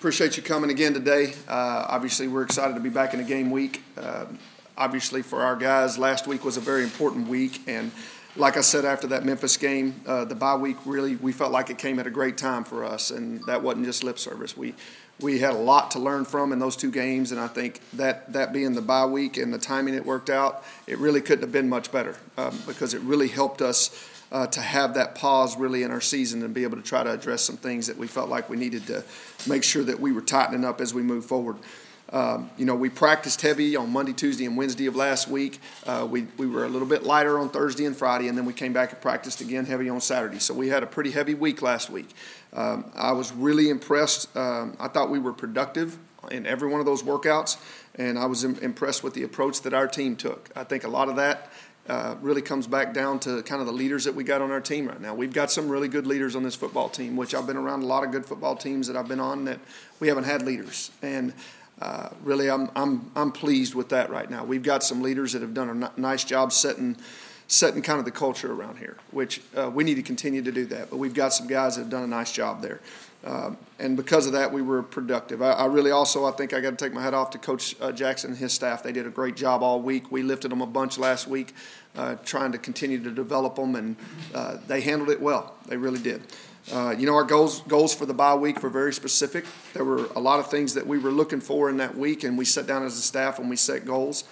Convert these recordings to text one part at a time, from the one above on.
Appreciate you coming again today. Uh, obviously, we're excited to be back in a game week. Uh, obviously, for our guys, last week was a very important week. And like I said after that Memphis game, uh, the bye week really, we felt like it came at a great time for us. And that wasn't just lip service. We, we had a lot to learn from in those two games. And I think that, that being the bye week and the timing it worked out, it really couldn't have been much better um, because it really helped us uh, to have that pause really in our season and be able to try to address some things that we felt like we needed to make sure that we were tightening up as we move forward. Um, you know, we practiced heavy on Monday, Tuesday, and Wednesday of last week. Uh, we, we were a little bit lighter on Thursday and Friday, and then we came back and practiced again heavy on Saturday. So we had a pretty heavy week last week. Um, I was really impressed. Um, I thought we were productive in every one of those workouts, and I was Im- impressed with the approach that our team took. I think a lot of that uh, really comes back down to kind of the leaders that we got on our team right now. We've got some really good leaders on this football team, which I've been around a lot of good football teams that I've been on that we haven't had leaders. And uh, really, I'm, I'm, I'm pleased with that right now. We've got some leaders that have done a nice job setting, setting kind of the culture around here, which uh, we need to continue to do that. But we've got some guys that have done a nice job there. Um, and because of that, we were productive. I, I, really also, I think I got to take my hat off to Coach uh, Jackson and his staff. They did a great job all week. We lifted them a bunch last week, uh, trying to continue to develop them, and uh, they handled it well. They really did. Uh, you know, our goals goals for the bye week were very specific. There were a lot of things that we were looking for in that week, and we sat down as a staff and we set goals.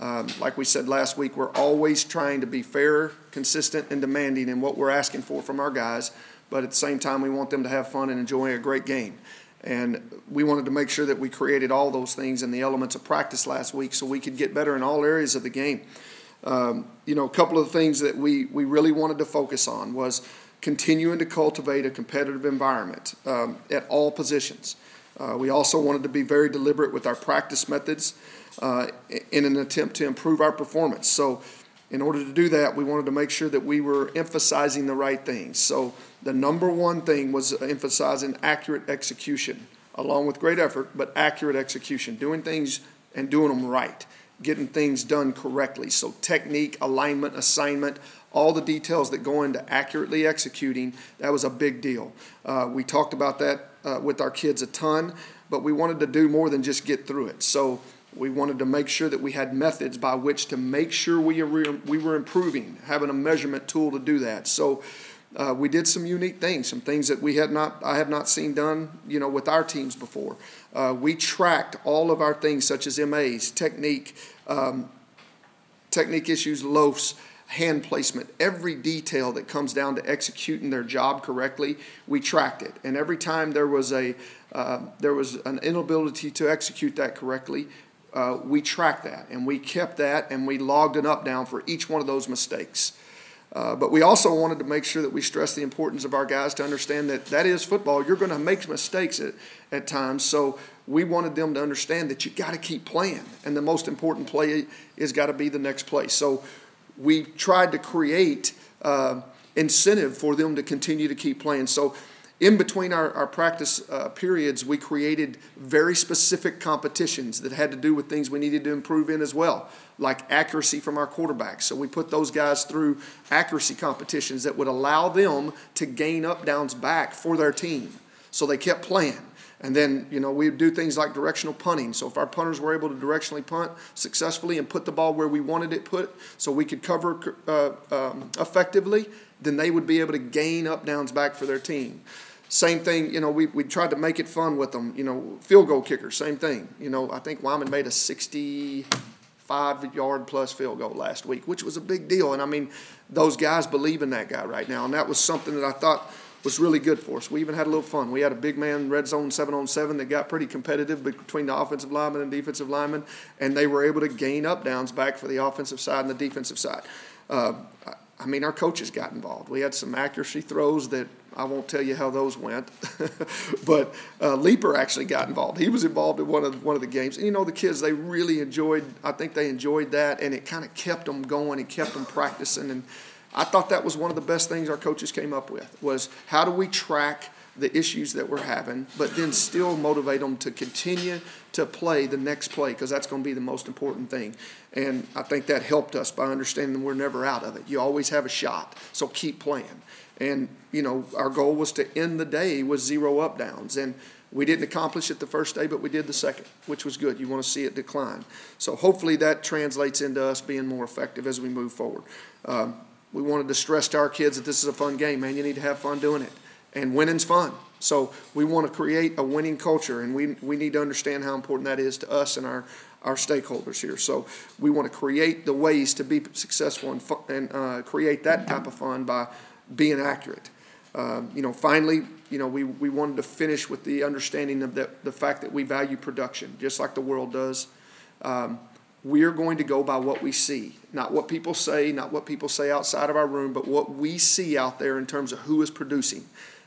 Um, like we said last week, we're always trying to be fair, consistent, and demanding in what we're asking for from our guys but at the same time, we want them to have fun and enjoy a great game. And we wanted to make sure that we created all those things and the elements of practice last week so we could get better in all areas of the game. Um, you know, a couple of things that we, we really wanted to focus on was continuing to cultivate a competitive environment um, at all positions. Uh, we also wanted to be very deliberate with our practice methods uh, in an attempt to improve our performance. So, in order to do that, we wanted to make sure that we were emphasizing the right things. So, the number one thing was emphasizing accurate execution, along with great effort, but accurate execution, doing things and doing them right, getting things done correctly. So, technique, alignment, assignment, all the details that go into accurately executing, that was a big deal. Uh, we talked about that uh, with our kids a ton, but we wanted to do more than just get through it. So, we wanted to make sure that we had methods by which to make sure we were, we were improving, having a measurement tool to do that. So uh, we did some unique things, some things that we had not, I had not seen done, you know, with our teams before. Uh, we tracked all of our things such as MAs, technique, um, technique issues, loafs, hand placement, every detail that comes down to executing their job correctly, we tracked it. And every time there was a uh, there was an inability to execute that correctly, uh, we tracked that and we kept that and we logged an up down for each one of those mistakes. Uh, but we also wanted to make sure that we stress the importance of our guys to understand that that is football. You're going to make mistakes at, at times. So we wanted them to understand that you got to keep playing. And the most important play is got to be the next play. So we tried to create uh, incentive for them to continue to keep playing. So in between our, our practice uh, periods, we created very specific competitions that had to do with things we needed to improve in as well, like accuracy from our quarterbacks. So we put those guys through accuracy competitions that would allow them to gain up downs back for their team. So they kept playing. And then, you know, we would do things like directional punting. So if our punters were able to directionally punt successfully and put the ball where we wanted it put so we could cover uh, um, effectively, then they would be able to gain up downs back for their team. Same thing, you know, we, we tried to make it fun with them. You know, field goal kicker, same thing. You know, I think Wyman made a 65 yard plus field goal last week, which was a big deal. And I mean, those guys believe in that guy right now. And that was something that I thought was really good for us. We even had a little fun. We had a big man red zone seven on seven that got pretty competitive between the offensive lineman and defensive lineman, and they were able to gain up downs back for the offensive side and the defensive side. Uh, I mean, our coaches got involved. We had some accuracy throws that I won't tell you how those went, but uh, Leaper actually got involved. He was involved in one of one of the games, and you know the kids they really enjoyed. I think they enjoyed that, and it kind of kept them going and kept them practicing. And I thought that was one of the best things our coaches came up with was how do we track the issues that we're having, but then still motivate them to continue to play the next play because that's going to be the most important thing. And I think that helped us by understanding we're never out of it. You always have a shot, so keep playing. And, you know, our goal was to end the day with zero up downs. And We didn't accomplish it the first day, but we did the second, which was good. You want to see it decline. So hopefully that translates into us being more effective as we move forward. Um, we wanted to stress to our kids that this is a fun game, man. You need to have fun doing it. And winning's fun. So we want to create a winning culture, and we, we need to understand how important that is to us and our, our stakeholders here. So we want to create the ways to be successful and, and uh, create that type of fun by being accurate. Uh, you know, finally, you know, we, we wanted to finish with the understanding of the, the fact that we value production, just like the world does. Um, we are going to go by what we see, not what people say, not what people say outside of our room, but what we see out there in terms of who is producing.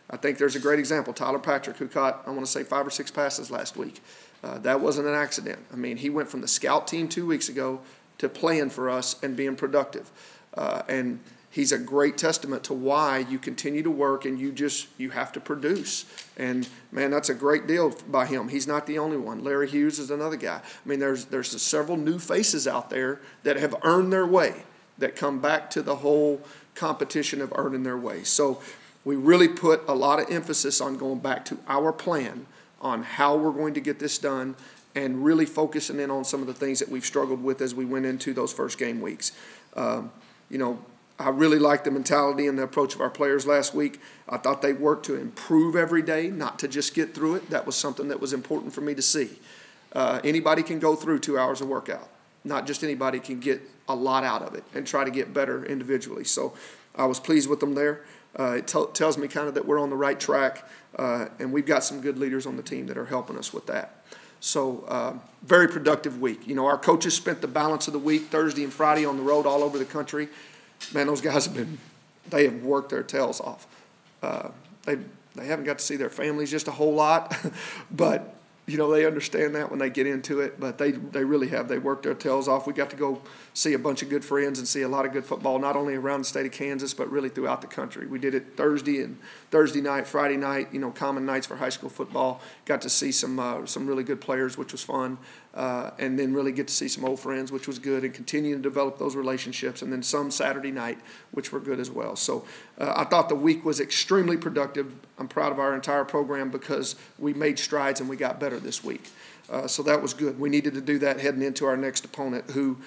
I think there's a great example, Tyler Patrick, who caught, I want to say, five or six passes last week. Uh, that wasn't an accident. I mean, he went from the scout team two weeks ago to playing for us and being productive. Uh, and he's a great testament to why you continue to work and you just you have to produce. And man, that's a great deal by him. He's not the only one. Larry Hughes is another guy. I mean, there's there's several new faces out there that have earned their way that come back to the whole competition of earning their way. So we really put a lot of emphasis on going back to our plan on how we're going to get this done and really focusing in on some of the things that we've struggled with as we went into those first game weeks. Um, you know, I really liked the mentality and the approach of our players last week. I thought they worked to improve every day, not to just get through it. That was something that was important for me to see. Uh, anybody can go through two hours of workout. Not just anybody can get a lot out of it and try to get better individually. So I was pleased with them there. Uh, it t- tells me kind of that we're on the right track, uh, and we've got some good leaders on the team that are helping us with that. So, uh, very productive week. You know, our coaches spent the balance of the week, Thursday and Friday, on the road all over the country. Man, those guys have been, they have worked their tails off. Uh, they, they haven't got to see their families just a whole lot, but you know, they understand that when they get into it, but they, they really have. They worked their tails off. We got to go see a bunch of good friends and see a lot of good football, not only around the state of Kansas, but really throughout the country. We did it Thursday and Thursday night, Friday night, you know, common nights for high school football. Got to see some, uh, some really good players, which was fun uh, and then really get to see some old friends, which was good, and continue to develop those relationships. And then some Saturday night, which were good as well. So uh, I thought the week was extremely productive. I'm proud of our entire program because we made strides and we got better this week. Uh, so that was good. We needed to do that heading into our next opponent, who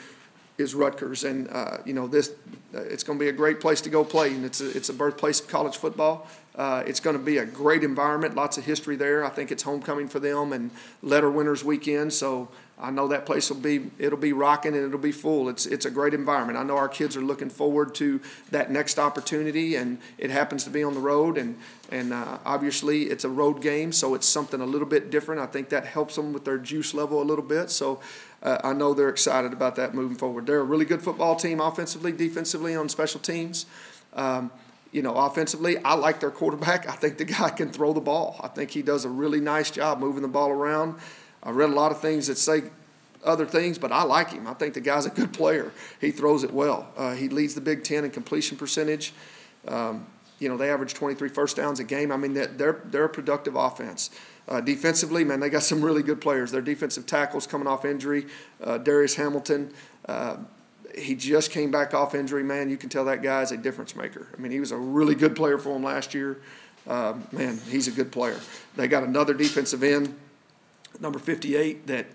is Rutgers, and uh, you know this. Uh, it's going to be a great place to go play, and it's a, it's a birthplace of college football. Uh, it's going to be a great environment, lots of history there. I think it's homecoming for them and letter winners weekend, so I know that place will be it'll be rocking and it'll be full. It's it's a great environment. I know our kids are looking forward to that next opportunity, and it happens to be on the road, and and uh, obviously it's a road game, so it's something a little bit different. I think that helps them with their juice level a little bit. So uh, I know they're excited about that moving forward. They're a really good football team, offensively, defensively, on special teams. Um, you know, offensively, I like their quarterback. I think the guy can throw the ball. I think he does a really nice job moving the ball around. I read a lot of things that say other things, but I like him. I think the guy's a good player. He throws it well. Uh, he leads the Big Ten in completion percentage. Um, you know, they average 23 first downs a game. I mean, they're, they're a productive offense. Uh, defensively, man, they got some really good players. Their defensive tackles coming off injury. Uh, Darius Hamilton, uh, he just came back off injury, man. You can tell that guy is a difference maker. I mean, he was a really good player for them last year. Uh, man, he's a good player. They got another defensive end, number 58, that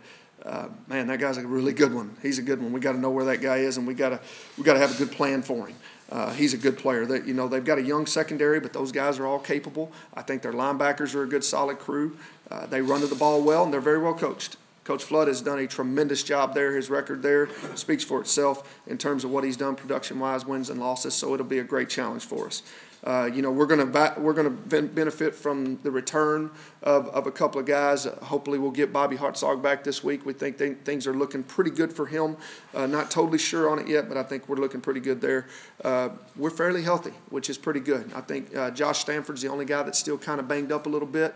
uh, man, that guy's a really good one. He's a good one. We got to know where that guy is, and we got to we got to have a good plan for him. Uh, he's a good player. That you know they've got a young secondary, but those guys are all capable. I think their linebackers are a good, solid crew. Uh, they run to the ball well, and they're very well coached. Coach Flood has done a tremendous job there. His record there speaks for itself in terms of what he's done production wise, wins and losses. So it'll be a great challenge for us. Uh, you know, we're going to we're going to benefit from the return of, of a couple of guys. Uh, hopefully, we'll get Bobby Hartzog back this week. We think they, things are looking pretty good for him. Uh, not totally sure on it yet, but I think we're looking pretty good there. Uh, we're fairly healthy, which is pretty good. I think uh, Josh Stanford's the only guy that's still kind of banged up a little bit.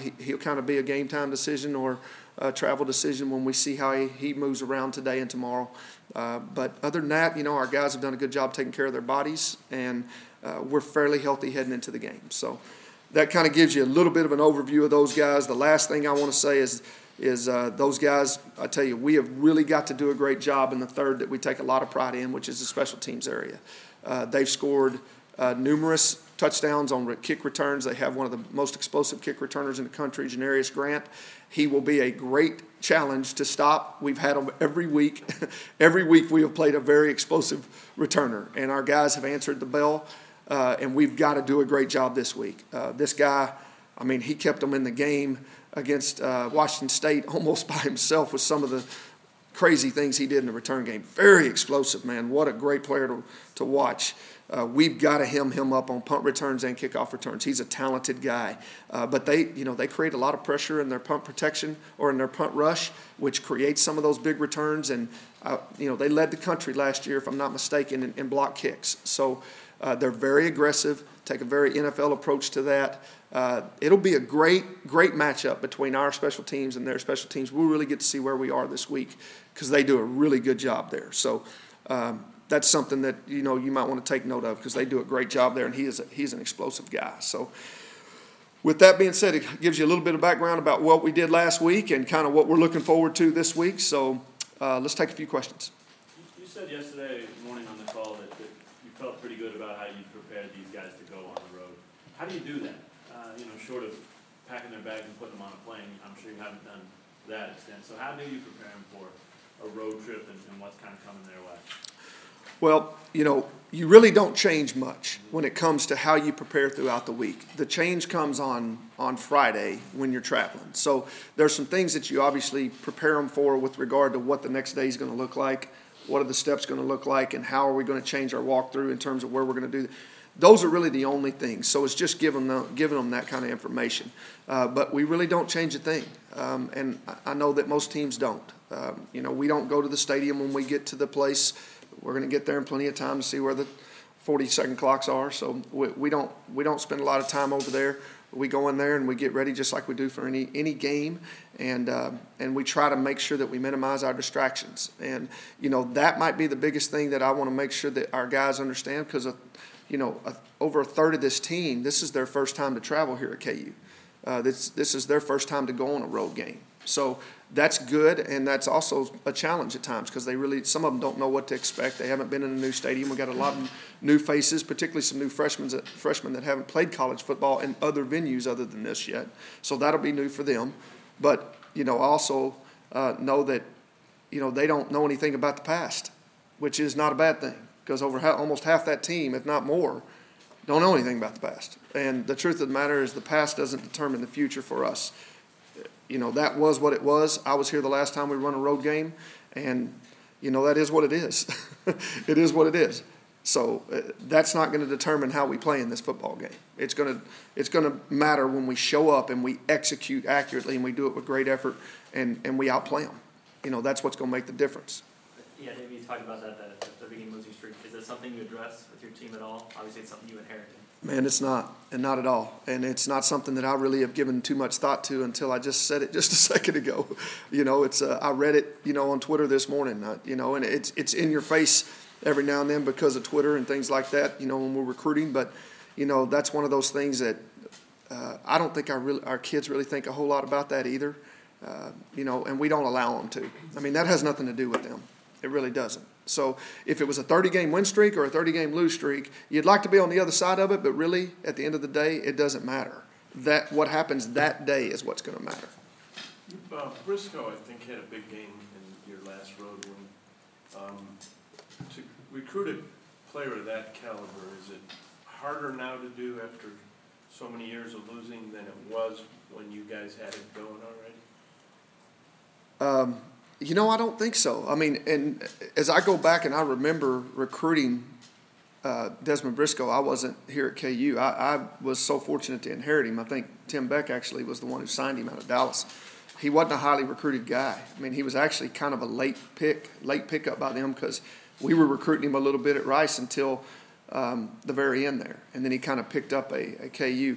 he, he'll kind of be a game time decision or a travel decision when we see how he, he moves around today and tomorrow. but other than that, you know, our guys have done a good job taking care of their bodies and uh, we're fairly healthy heading into the game. So that kind of gives you a little bit of an overview of those guys. The last thing I want to say is is uh, those guys. I tell you, we have really got to do a great job in the third that we take a lot of pride in, which is the special teams area. Uh, they've scored uh, numerous touchdowns on kick returns. They have one of the most explosive kick returners in the country, Janarion Grant. He will be a great challenge to stop. We've had him every week. every week we have played a very explosive returner, and our guys have answered the bell, uh, and we've got to do a great job this week. Uh, this guy, I mean, he kept them in the game against uh, Washington State almost by himself with some of the crazy things he did in the return game. Very explosive, man. What a great player to, to watch. Uh, we've got to hem him up on punt returns and kickoff returns. He's a talented guy, uh, but they, you know, they create a lot of pressure in their punt protection or in their punt rush, which creates some of those big returns. And uh, you know, they led the country last year, if I'm not mistaken, in, in block kicks. So uh, they're very aggressive. Take a very NFL approach to that. Uh, it'll be a great, great matchup between our special teams and their special teams. We'll really get to see where we are this week because they do a really good job there. So. Um, that's something that you know you might want to take note of because they do a great job there, and he is a, he's an explosive guy. So, with that being said, it gives you a little bit of background about what we did last week and kind of what we're looking forward to this week. So, uh, let's take a few questions. You said yesterday morning on the call that, that, you felt pretty good about how you prepared these guys to go on the road. How do you do that? Uh, you know, short of packing their bags and putting them on a plane, I'm sure you haven't done that extent. So, how do you prepare them for a road trip and, and what's kind of coming their way? Well, you know, you really don't change much when it comes to how you prepare throughout the week. The change comes on on Friday when you're traveling. So there's some things that you obviously prepare them for with regard to what the next day is going to look like, what are the steps going to look like, and how are we going to change our walkthrough in terms of where we're going to do. Those are really the only things. So it's just giving them giving them that kind of information. Uh, but we really don't change a thing, um, and I know that most teams don't. Um, you know, we don't go to the stadium when we get to the place we're going to get there in plenty of time to see where the 40 second clocks are. So we, we don't we don't spend a lot of time over there. We go in there and we get ready just like we do for any any game, and uh, and we try to make sure that we minimize our distractions. And you know that might be the biggest thing that I want to make sure that our guys understand because you know a, over a third of this team this is their first time to travel here at KU. Uh, this this is their first time to go on a road game. So that's good, and that's also a challenge at times because they really some of them don't know what to expect. They haven't been in a new stadium. We got a lot of new faces, particularly some new freshmen that, freshmen that haven't played college football in other venues other than this yet. So that'll be new for them. But you know, also uh, know that you know they don't know anything about the past, which is not a bad thing because over ha- almost half that team, if not more, don't know anything about the past. And the truth of the matter is, the past doesn't determine the future for us you know, that was what it was. I was here the last time we run a road game, and, you know, that is what it is. it is what it is. So uh, that's not going to determine how we play in this football game. It's going to it's going to matter when we show up and we execute accurately and we do it with great effort and, and we outplay them. You know that's what's going to make the difference. Yeah, maybe you talked about that the, the beginning losing streak. Is that something you address with your team at all? Obviously, it's something you inherited. Man, it's not, and not at all. And it's not something that I really have given too much thought to until I just said it just a second ago. You know, it's uh, I read it, you know, on Twitter this morning. Uh, you know, and it's it's in your face every now and then because of Twitter and things like that. You know, when we're recruiting, but you know, that's one of those things that uh, I don't think our really, our kids really think a whole lot about that either. Uh, you know, and we don't allow them to. I mean, that has nothing to do with them. It really doesn't. So if it was a 30 game win streak or a 30 game lose streak, you'd like to be on the other side of it, but really, at the end of the day, it doesn't matter. That what happens that day is what's going to matter. Uh, Briscoe, I think, had a big game in your last road win. Um, to recruit a player of that caliber, is it harder now to do after so many years of losing than it was when you guys had it going already? Um, you know, I don't think so. I mean, and as I go back and I remember recruiting uh, Dezmon Briscoe, I wasn't here at KU. I, I, was so fortunate to inherit him. I think Tim Beck actually was the one who signed him out of Dallas. He wasn't a highly recruited guy. I mean, he was actually kind of a late pick, late pickup by them because we were recruiting him a little bit at Rice until um, the very end there, and then he kind of picked up a, a KU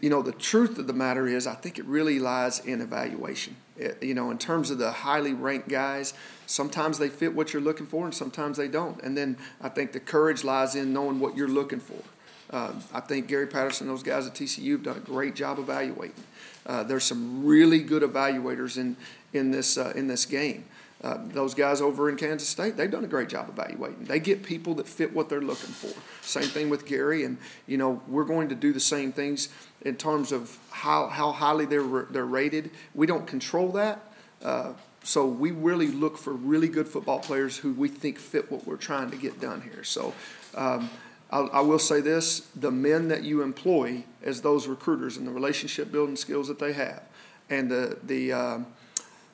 you know, the truth of the matter is, I think it really lies in evaluation. It, you know, in terms of the highly ranked guys, sometimes they fit what you're looking for and sometimes they don't. And then I think the courage lies in knowing what you're looking for. Uh, I think Gary Patterson, those guys at TCU have done a great job evaluating. Uh, there's some really good evaluators in in this uh, in this game. Uh, those guys over in Kansas State, they've done a great job evaluating. They get people that fit what they're looking for. Same thing with Gary, and you know we're going to do the same things in terms of how how highly they're they're rated. We don't control that. Uh, so we really look for really good football players who we think fit what we're trying to get done here. So um, I, will say this: the men that you employ as those recruiters and the relationship building skills that they have, and the the um,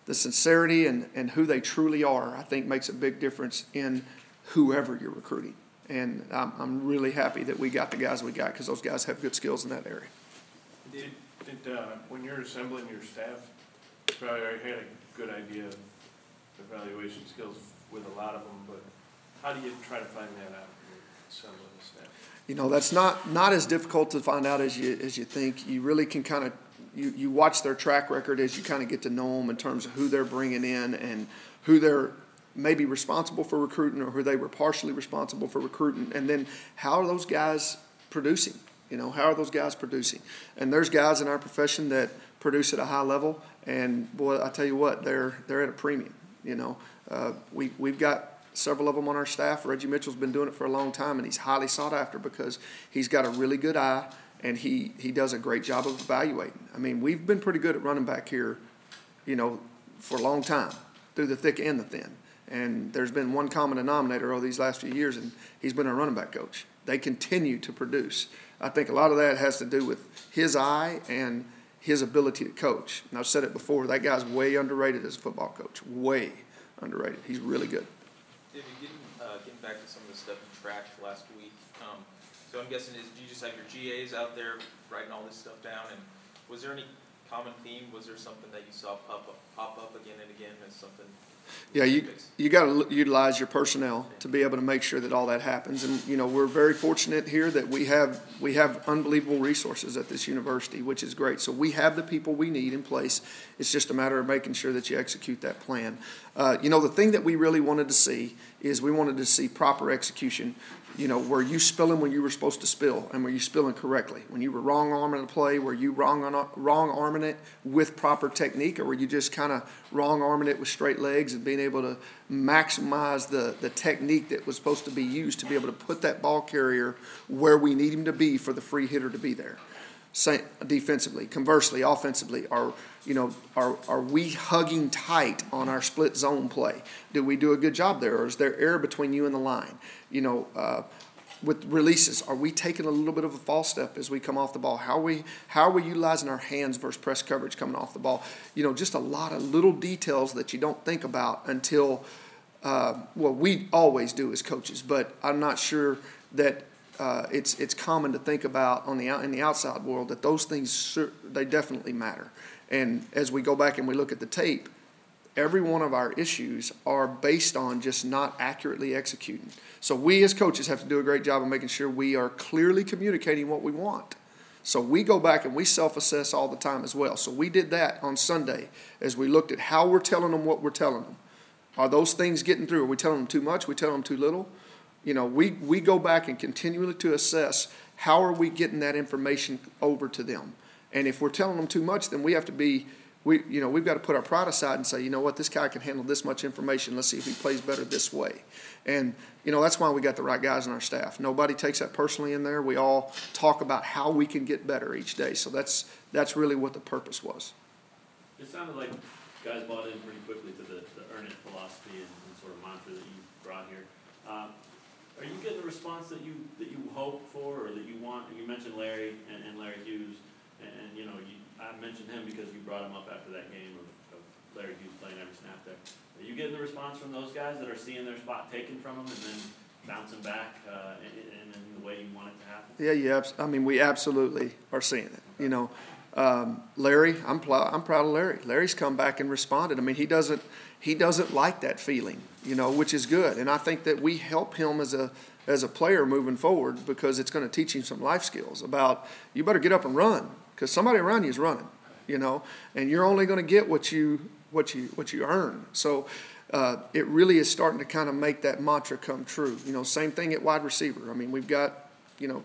the sincerity and, and who they truly are, I think makes a big difference in whoever you're recruiting. And I'm, I'm really happy that we got the guys we got because those guys have good skills in that area. Did, did, uh, when you're assembling your staff, you probably already had a good idea of evaluation skills with a lot of them, but how do you try to find that out when you're assembling the staff? You know, that's not, not as difficult to find out as you, as you think. You really can kind of, you, you watch their track record as you kind of get to know them in terms of who they're bringing in and who they're maybe responsible for recruiting or who they were partially responsible for recruiting. And then how are those guys producing? You know, how are those guys producing? And there's guys in our profession that produce at a high level. And boy, I tell you what, they're, they're at a premium. You know, uh, we, we've got several of them on our staff. Reggie Mitchell's been doing it for a long time, and he's highly sought after because he's got a really good eye and he, he does a great job of evaluating. I mean, we've been pretty good at running back here, you know, for a long time, through the thick and the thin. And there's been one common denominator over these last few years, and he's been a running back coach. They continue to produce. I think a lot of that has to do with his eye and his ability to coach. And I've said it before, that guy's way underrated as a football coach. Way underrated. He's really good. David, getting, uh, getting back to some of the stuff you tracked last week, um, so I'm guessing is, do you just have your GAs out there writing all this stuff down, and was there any common theme, was there something that you saw pop up, pop up again and again as something? Yeah, you you got to utilize your personnel to be able to make sure that all that happens. And, you know, we're very fortunate here that we have, we have unbelievable resources at this university, which is great. So we have the people we need in place. It's just a matter of making sure that you execute that plan. Uh, you know, the thing that we really wanted to see is we wanted to see proper execution. You know, were you spilling when you were supposed to spill, and were you spilling correctly? When you were wrong arming a play, were you wrong on wrong arming it with proper technique, or were you just kind of wrong arming it with straight legs and being able to maximize the the technique that was supposed to be used to be able to put that ball carrier where we need him to be for the free hitter to be there? Defensively. Conversely, offensively, are you know are are we hugging tight on our split zone play? Do we do a good job there, or is there air between you and the line? You know, uh, with releases, are we taking a little bit of a false step as we come off the ball? How are we how are we utilizing our hands versus press coverage coming off the ball? You know, just a lot of little details that you don't think about until uh, well, we always do as coaches, but I'm not sure that uh, it's it's common to think about on the in the outside world that those things they definitely matter. And as we go back and we look at the tape, every one of our issues are based on just not accurately executing. So we as coaches have to do a great job of making sure we are clearly communicating what we want. So we go back and we self-assess all the time as well. So we did that on Sunday as we looked at how we're telling them what we're telling them. Are those things getting through? Are we telling them too much? Are we telling them too little? You know, we, we go back and continually to assess how are we getting that information over to them. And if we're telling them too much, then we have to be, we, you know, we've got to put our pride aside and say, you know what, this guy can handle this much information. Let's see if he plays better this way. And, you know, that's why we got the right guys on our staff. Nobody takes that personally in there. We all talk about how we can get better each day. So that's, that's really what the purpose was. It sounded like guys bought in pretty quickly to the, the earn it philosophy and, and sort of mantra that you brought here. Um, are you getting the response that you, that you hope for or that you want? You mentioned Larry and, and Larry Hughes, and, and, you know, you, I mentioned him because you brought him up after that game of, of Larry Hughes playing every snap there. Are you getting the response from those guys that are seeing their spot taken from them and then bouncing back, uh, in, in, in the way you want it to happen? Yeah, yeah. I mean, we absolutely are seeing it. You know, um, Larry, I'm pl- I'm proud of Larry. Larry's come back and responded. I mean, he doesn't he doesn't like that feeling, you know, which is good. And I think that we help him as a as a player moving forward because it's going to teach him some life skills about you better get up and run because somebody around you is running, you know, and you're only going to get what you what you what you earn. So. Uh, it really is starting to kind of make that mantra come true. You know, same thing at wide receiver. I mean, we've got, you know,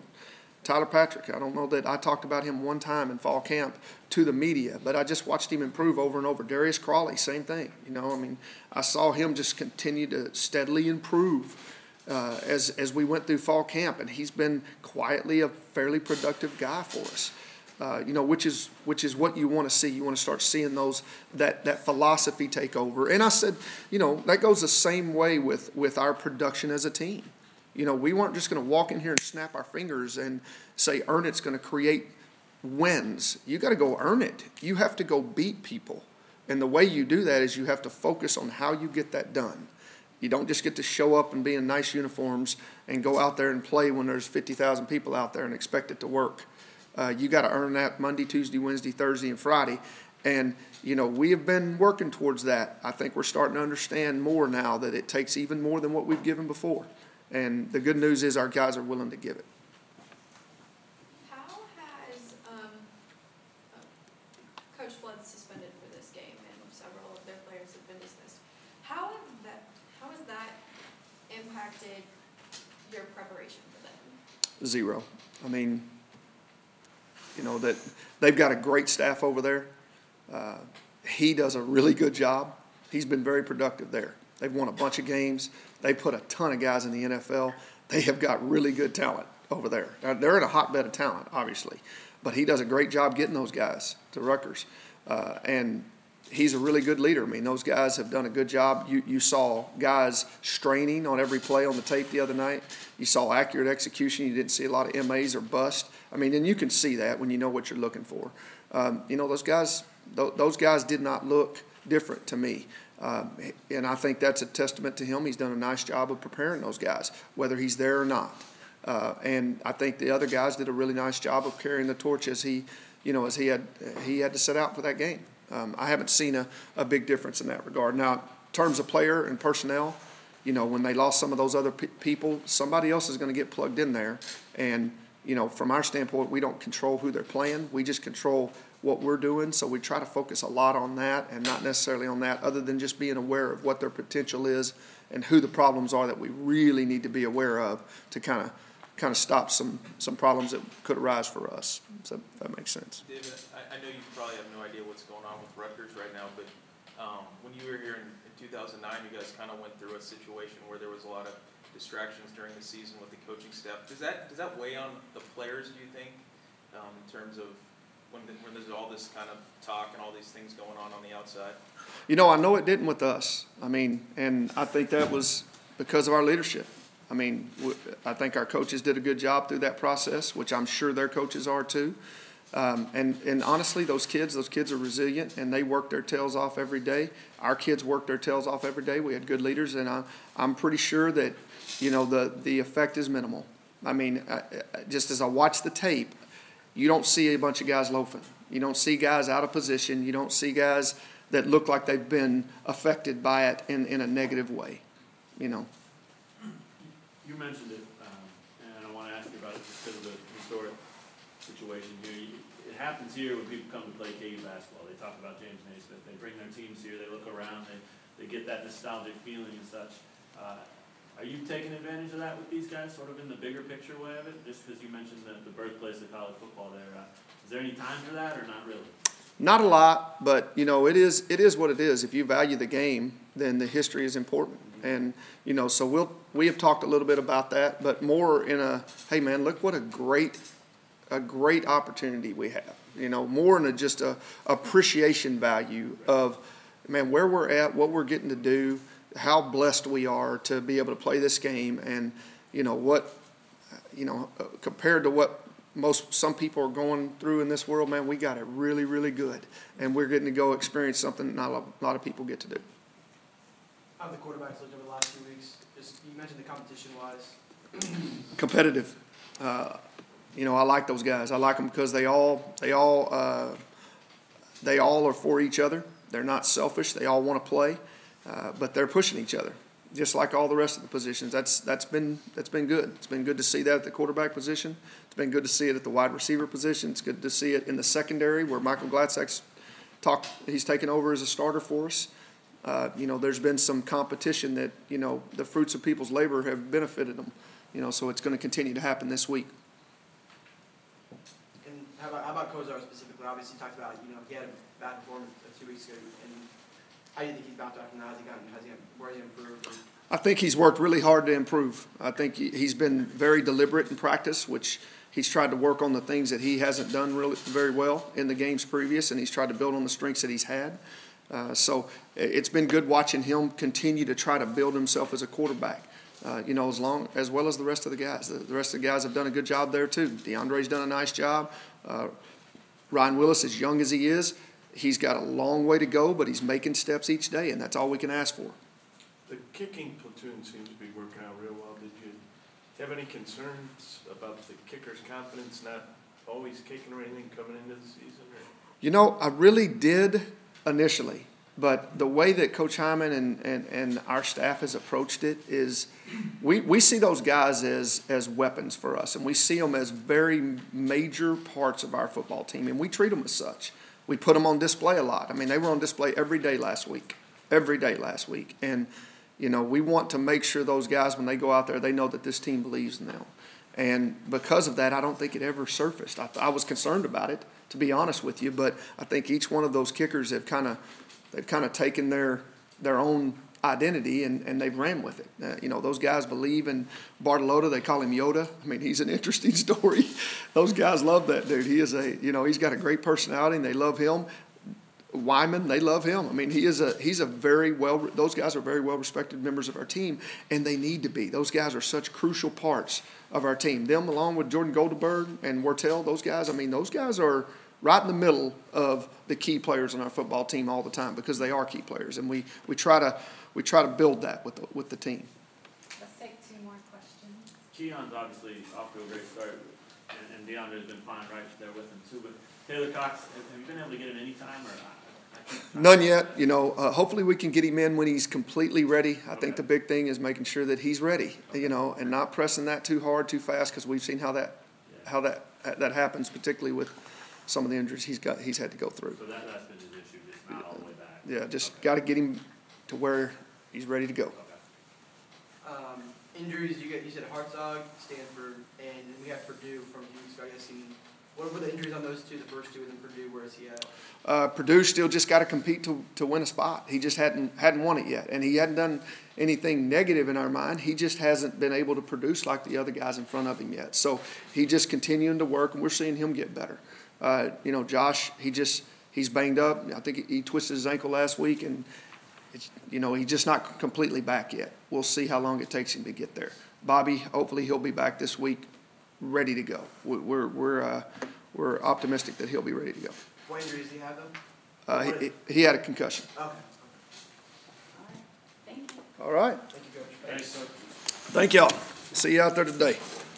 Tyler Patrick, I don't know that I talked about him one time in fall camp to the media, but I just watched him improve over and over. Darius Crawley, same thing. You know, I mean, I saw him just continue to steadily improve uh, as as we went through fall camp, and he's been quietly a fairly productive guy for us. Uh, you know, which is which is what you want to see. You want to start seeing those that that philosophy take over. And I said, you know, that goes the same way with with our production as a team. You know, we weren't just going to walk in here and snap our fingers and say earn it's going to create wins. You got to go earn it. You have to go beat people. And the way you do that is you have to focus on how you get that done. You don't just get to show up and be in nice uniforms and go out there and play when there's 50,000 people out there and expect it to work. Uh, you got to earn that Monday, Tuesday, Wednesday, Thursday, and Friday. And, you know, we have been working towards that. I think we're starting to understand more now that it takes even more than what we've given before. And the good news is our guys are willing to give it. How has, um, Coach Flood suspended for this game and several of their players have been dismissed? How have that, how has that impacted your preparation for them? Zero. I mean, you know, that they've got a great staff over there. Uh, he does a really good job. He's been very productive there. They've won a bunch of games. They put a ton of guys in the NFL. They have got really good talent over there. Now, they're in a hotbed of talent, obviously, but he does a great job getting those guys to Rutgers. Uh, and he's a really good leader. I mean, those guys have done a good job. You, you saw guys straining on every play on the tape the other night. You saw accurate execution. You didn't see a lot of MAs or bust. I mean, and you can see that when you know what you're looking for. Um, you know, those guys, th- those guys did not look different to me. Um, and I think that's a testament to him. He's done a nice job of preparing those guys, whether he's there or not. Uh, and I think the other guys did a really nice job of carrying the torch as he, you know, as he had he had to set out for that game. Um, I haven't seen a, a big difference in that regard. Now, in terms of player and personnel, you know, when they lost some of those other pe- people, somebody else is going to get plugged in there. And you know, from our standpoint, we don't control who they're playing. We just control what we're doing. So we try to focus a lot on that and not necessarily on that, other than just being aware of what their potential is and who the problems are that we really need to be aware of to kind of kind of stop some some problems that could arise for us. So that makes sense. David, I, I know you probably have no idea what's going on with Rutgers right now, but, um, when you were here in, in two thousand nine, you guys kinda went through a situation where there was a lot of distractions during the season with the coaching staff. Does that, does that weigh on the players, do you think, um, in terms of when, the- when there's all this kind of talk and all these things going on on the outside? You know, I know it didn't with us. I mean, and I think that was because of our leadership. I mean, I think our coaches did a good job through that process, which I'm sure their coaches are too. Um, and, and honestly, those kids, those kids are resilient and they work their tails off every day. Our kids work their tails off every day. We had good leaders, and I, I'm pretty sure that, you know, the, the effect is minimal. I mean, I, I, just as I watch the tape, you don't see a bunch of guys loafing. You don't see guys out of position. You don't see guys that look like they've been affected by it in, in a negative way. You know, You mentioned it, um, and I wanna ask you about it just because of the historic situation here. You- It happens here when people come to play KU basketball. They talk about James Naismith, they bring their teams here, they look around, they, they get that nostalgic feeling and such. Uh, Are you taking advantage of that with these guys, sort of in the bigger picture way of it? Just because you mentioned the, the birthplace of college football there, uh, is there any time for that or not really? not a lot, but you know, it is it is what it is. If you value the game, then the history is important. And you know, so we'll we have talked a little bit about that, but more in a hey man, look what a great a great opportunity we have. You know, more in a just a appreciation value of man where we're at, what we're getting to do, how blessed we are to be able to play this game, and you know what you know compared to what most some people are going through in this world, man, we got it really, really good, and we're getting to go experience something not a lot of people get to do. How the quarterbacks looked over the last few weeks? Just, you mentioned the competition wise. competitive. Uh, you know, I like those guys. I like them because they all they all uh, they all are for each other. They're not selfish. They all want to play, uh, but they're pushing each other, just like all the rest of the positions. That's that's been that's been good. It's been good to see that at the quarterback position. It's been good to see it at the wide receiver position. It's good to see it in the secondary where Michael Glatczak's talk. He's taken over as a starter for us. Uh, you know, there's been some competition that you know the fruits of people's labor have benefited them. You know, so it's going to continue to happen this week. how about, how about Cozart specifically? Obviously, you talked about, you know, he had a bad performance two weeks ago, and how do you think he's bounced back from that? He gotten, he, he improved? I think he's worked really hard to improve. I think he- he's been very deliberate in practice, which he's tried to work on the things that he hasn't done really very well in the games previous, and he's tried to build on the strengths that he's had. Uh, so it's been good watching him continue to try to build himself as a quarterback. Uh, you know, as long as well as the rest of the guys. The, the rest of the guys have done a good job there too. DeAndre's done a nice job. Uh, Ryan Willis, as young as he is, he's got a long way to go, but he's making steps each day, and that's all we can ask for. The kicking platoon seems to be working out real well. Did you have any concerns about the kicker's confidence not always kicking or anything coming into the season? Or? You know, I really did initially, but the way that Coach Hyman and, and, and our staff has approached it is we, we see those guys as, as weapons for us, and we see them as very major parts of our football team, and we treat them as such. We put them on display a lot. I mean, they were on display every day last week, every day last week. And, you know, we want to make sure those guys, when they go out there, they know that this team believes in them. And because of that, I don't think it ever surfaced. I, I was concerned about it, to be honest with you, but I think each one of those kickers have kind of they've kind of taken their their own identity and, and they've ran with it. Uh, you know, those guys believe in Bartolota. They call him Yoda. I mean, he's an interesting story. those guys love that dude. He is a you know he's got a great personality and they love him. Wyman, they love him. I mean, he is a he's a very well. Those guys are very well respected members of our team, and they need to be. Those guys are such crucial parts of our team. Them, along with Jordan Goldberg and Wortell, those guys. I mean, those guys are right in the middle of the key players on our football team all the time because they are key players, and we, we try to we try to build that with the, with the team. Let's take two more questions. Keon's obviously off to a great start, and, and DeAndre's been fine right there with him too, but Taylor Cox, have have you been able to get him any time, or? I- I None yet. You know, uh, hopefully we can get him in when he's completely ready. I think the big thing is making sure that he's ready. You know, and not pressing that too hard, too fast, because we've seen how that how that that happens, particularly with some of the injuries he's got he's had to go through. So that, that's been his issue, just not all the way back. Yeah, just got to get him to where he's ready to go. Um, injuries, you you said Hartzog, Stanford, and we have Purdue from weeks ago, I guess he, what were the injuries on those two, the first two, and then Purdue, where is he at? Uh, Purdue still just got to compete to, to win a spot. He just hadn't hadn't won it yet, and he hadn't done anything negative in our mind. He just hasn't been able to produce like the other guys in front of him yet. So he just continuing to work, and we're seeing him get better. Uh, you know, Josh, he just he's banged up. I think he, he twisted his ankle last week, and it's, you know he's just not completely back yet. We'll see how long it takes him to get there. Bobby, hopefully he'll be back this week, ready to go. We- We're we're uh, we're optimistic that he'll be ready to go. What injuries do you have them? Uh, he, he had a concussion. Okay, All right, thank you. All right. thank you, Coach. Thanks, sir. Thank y'all. See you out there today.